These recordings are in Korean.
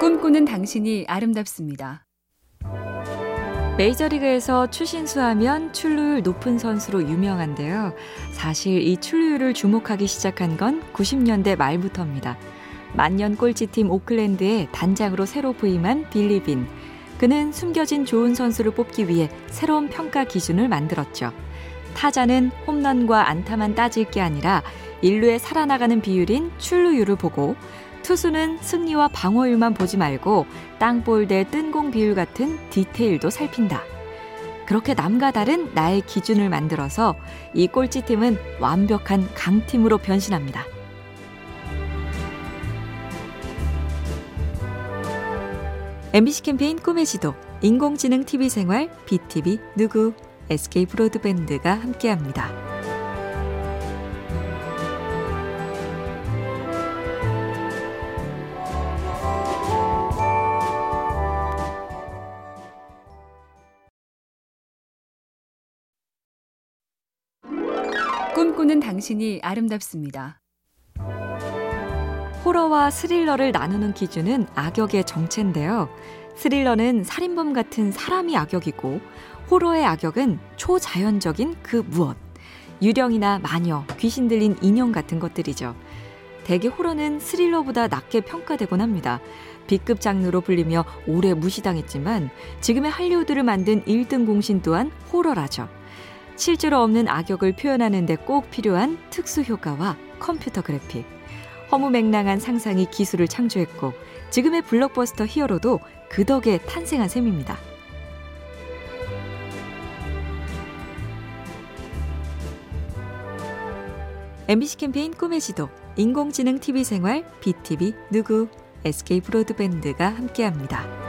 꿈꾸는 당신이 아름답습니다. 메이저리그에서 추신수하면 출루율 높은 선수로 유명한데요. 사실 이 출루율을 주목하기 시작한 건 90년대 말부터입니다. 만년 꼴찌팀 오클랜드에 단장으로 새로 부임한 빌리빈. 그는 숨겨진 좋은 선수를 뽑기 위해 새로운 평가 기준을 만들었죠. 타자는 홈런과 안타만 따질 게 아니라 인루에 살아나가는 비율인 출루율을 보고 투수는 승리와 방어율만 보지 말고 땅볼 대 뜬공 비율 같은 디테일도 살핀다. 그렇게 남과 다른 나의 기준을 만들어서 이 꼴찌팀은 완벽한 강팀으로 변신합니다. MBC 캠페인 꿈의 지도, 인공지능 TV 생활, BTV 누구, SK 브로드밴드가 함께합니다. 꿈꾸는 당신이 아름답습니다. 호러와 스릴러를 나누는 기준은 악역의 정체인데요. 스릴러는 살인범 같은 사람이 악역이고 호러의 악역은 초자연적인 그 무엇. 유령이나 마녀, 귀신 들린 인형 같은 것들이죠. 대개 호러는 스릴러보다 낮게 평가되곤 합니다. B급 장르로 불리며 오래 무시당했지만 지금의 할리우드를 만든 1등 공신 또한 호러라죠. 실제로 없는 악역을 표현하는 데 꼭 필요한 특수 효과와 컴퓨터 그래픽. 허무맹랑한 상상이 기술을 창조했고 지금의 블록버스터 히어로도 그 덕에 탄생한 셈입니다. MBC 캠페인 꿈의 지도, 인공지능 TV 생활, BTV 누구, SK 브로드밴드가 함께합니다.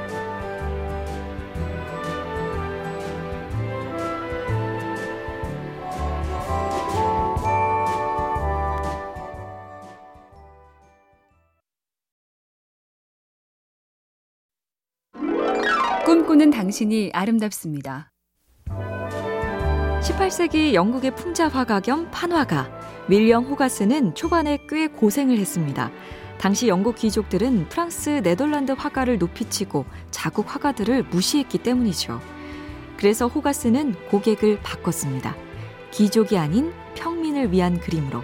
꿈꾸는 당신이 아름답습니다. 18세기 영국의 풍자 화가 겸 판화가 윌리엄 호가스는 초반에 꽤 고생을 했습니다. 당시 영국 귀족들은 프랑스, 네덜란드 화가를 높이치고 자국 화가들을 무시했기 때문이죠. 그래서 호가스는 고객을 바꿨습니다. 귀족이 아닌 평민을 위한 그림으로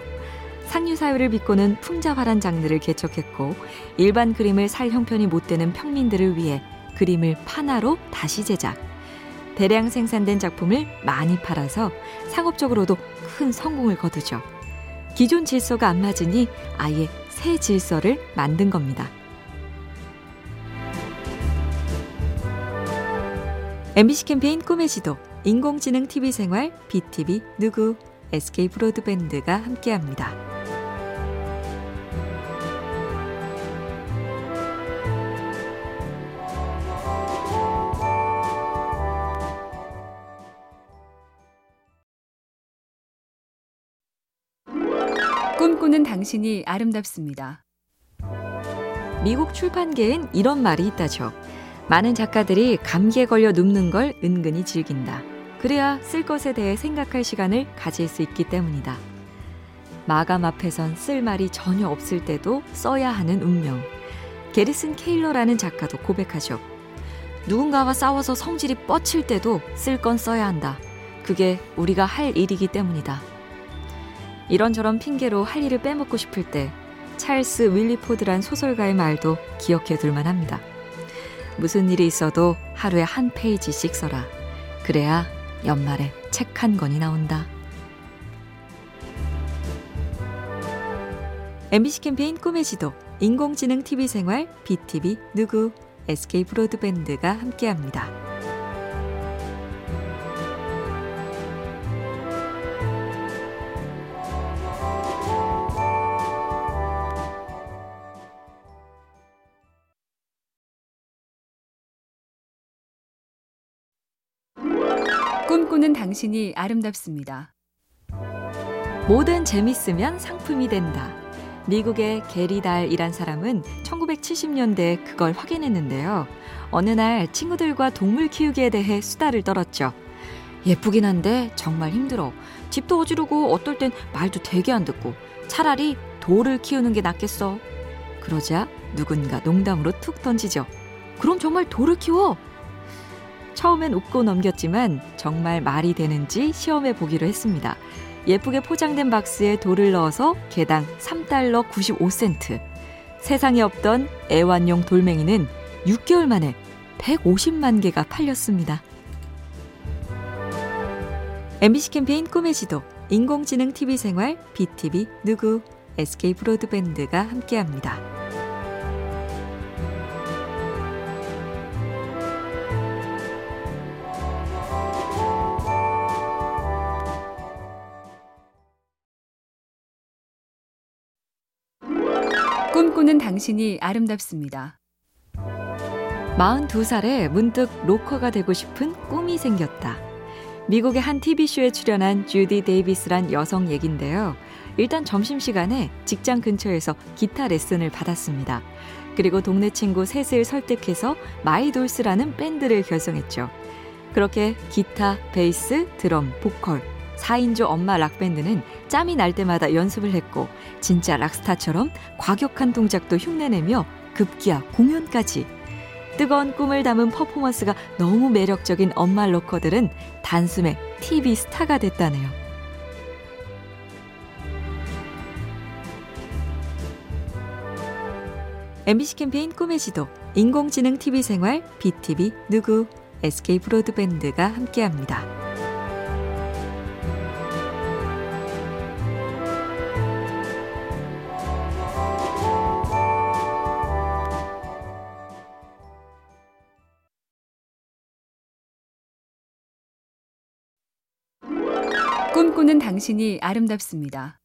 상류 사회를 비꼬는 풍자화란 장르를 개척했고 일반 그림을 살 형편이 못 되는 평민들을 위해 그림을 판화로 다시 제작. 대량 생산된 작품을 많이 팔아서 상업적으로도 큰 성공을 거두죠. 기존 질서가 안 맞으니 아예 새 질서를 만든 겁니다. MBC 캠페인 꿈의 지도, 인공지능 TV 생활, BTV 누구, SK 브로드밴드가 함께합니다. 꿈꾸는 당신이 아름답습니다. 미국 출판계엔 이런 말이 있다죠. 많은 작가들이 감기에 걸려 눕는 걸 은근히 즐긴다. 그래야 쓸 것에 대해 생각할 시간을 가질 수 있기 때문이다. 마감 앞에선 쓸 말이 전혀 없을 때도 써야 하는 운명. 게리슨 케일러라는 작가도 고백하죠. 누군가와 싸워서 성질이 뻗칠 때도 쓸 건 써야 한다. 그게 우리가 할 일이기 때문이다. 이런저런 핑계로 할 일을 빼먹고 싶을 때 찰스 윌리포드란 소설가의 말도 기억해 둘만 합니다. 무슨 일이 있어도 하루에 한 페이지씩 써라. 그래야 연말에 책 한 권이 나온다. MBC 캠페인 꿈의 지도, 인공지능 TV 생활, BTV 누구, SK 브로드밴드가 함께합니다. 꿈꾸는 당신이 아름답습니다. 뭐든 재밌으면 상품이 된다. 미국의 게리 달이란 사람은 1970년대에 그걸 확인했는데요. 어느 날 친구들과 동물 키우기에 대해 수다를 떨었죠. 예쁘긴 한데 정말 힘들어. 집도 어지르고 어떨 땐 말도 되게 안 듣고 차라리 돌을 키우는 게 낫겠어. 그러자 누군가 농담으로 툭 던지죠. 그럼 정말 돌을 키워? 처음엔 웃고 넘겼지만 정말 말이 되는지 시험해 보기로 했습니다. 예쁘게 포장된 박스에 돌을 넣어서 개당 3달러 95센트. 세상에 없던 애완용 돌멩이는 6개월 만에 150만 개가 팔렸습니다. MBC 캠페인 꿈의 지도, 인공지능 TV 생활, BTV 누구, SK 브로드밴드가 함께합니다. 꿈꾸는 당신이 아름답습니다. 42살에 문득 로커가 되고 싶은 꿈이 생겼다. 미국의 한 TV쇼에 출연한 주디 데이비스란 여성 얘긴데요. 일단 점심시간에 직장 근처에서 기타 레슨을 받았습니다. 그리고 동네 친구 셋을 설득해서 마이돌스라는 밴드를 결성했죠. 그렇게 기타, 베이스, 드럼, 보컬, 4인조 엄마 락밴드는 짬이 날 때마다 연습을 했고 진짜 락스타처럼 과격한 동작도 흉내내며 급기야 공연까지 뜨거운 꿈을 담은 퍼포먼스가 너무 매력적인 엄마 로커들은 단숨에 TV 스타가 됐다네요. MBC 캠페인 꿈의 지도, 인공지능 TV 생활, BTV 누구, SK 브로드밴드가 함께합니다. 꿈꾸는 당신이 아름답습니다.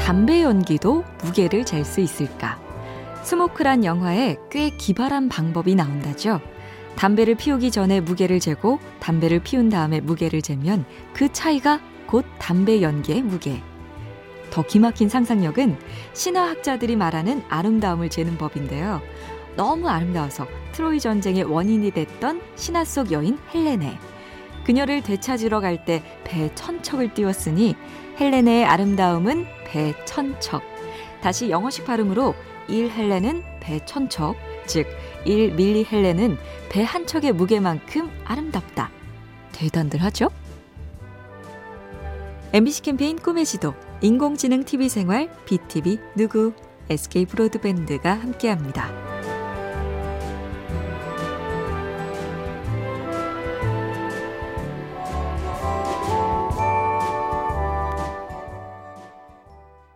담배 연기도 무게를 잴 수 있을까? 스모크란 영화에 꽤 기발한 방법이 나온다죠. 담배를 피우기 전에 무게를 재고 담배를 피운 다음에 무게를 재면 그 차이가 곧 담배 연기의 무게. 더 기막힌 상상력은 신화학자들이 말하는 아름다움을 재는 법인데요. 너무 아름다워서 트로이 전쟁의 원인이 됐던 신화 속 여인 헬레네. 그녀를 되찾으러 갈 때 배 천척을 띄웠으니 헬레네의 아름다움은 배 천척. 다시 영어식 발음으로 1 헬레는 배 천척, 즉1 밀리 헬레는 배 한 척의 무게만큼 아름답다. 대단들 하죠? MBC 캠페인 꿈의 지도, 인공지능 TV 생활, BTV 누구, SK 브로드밴드가 함께합니다.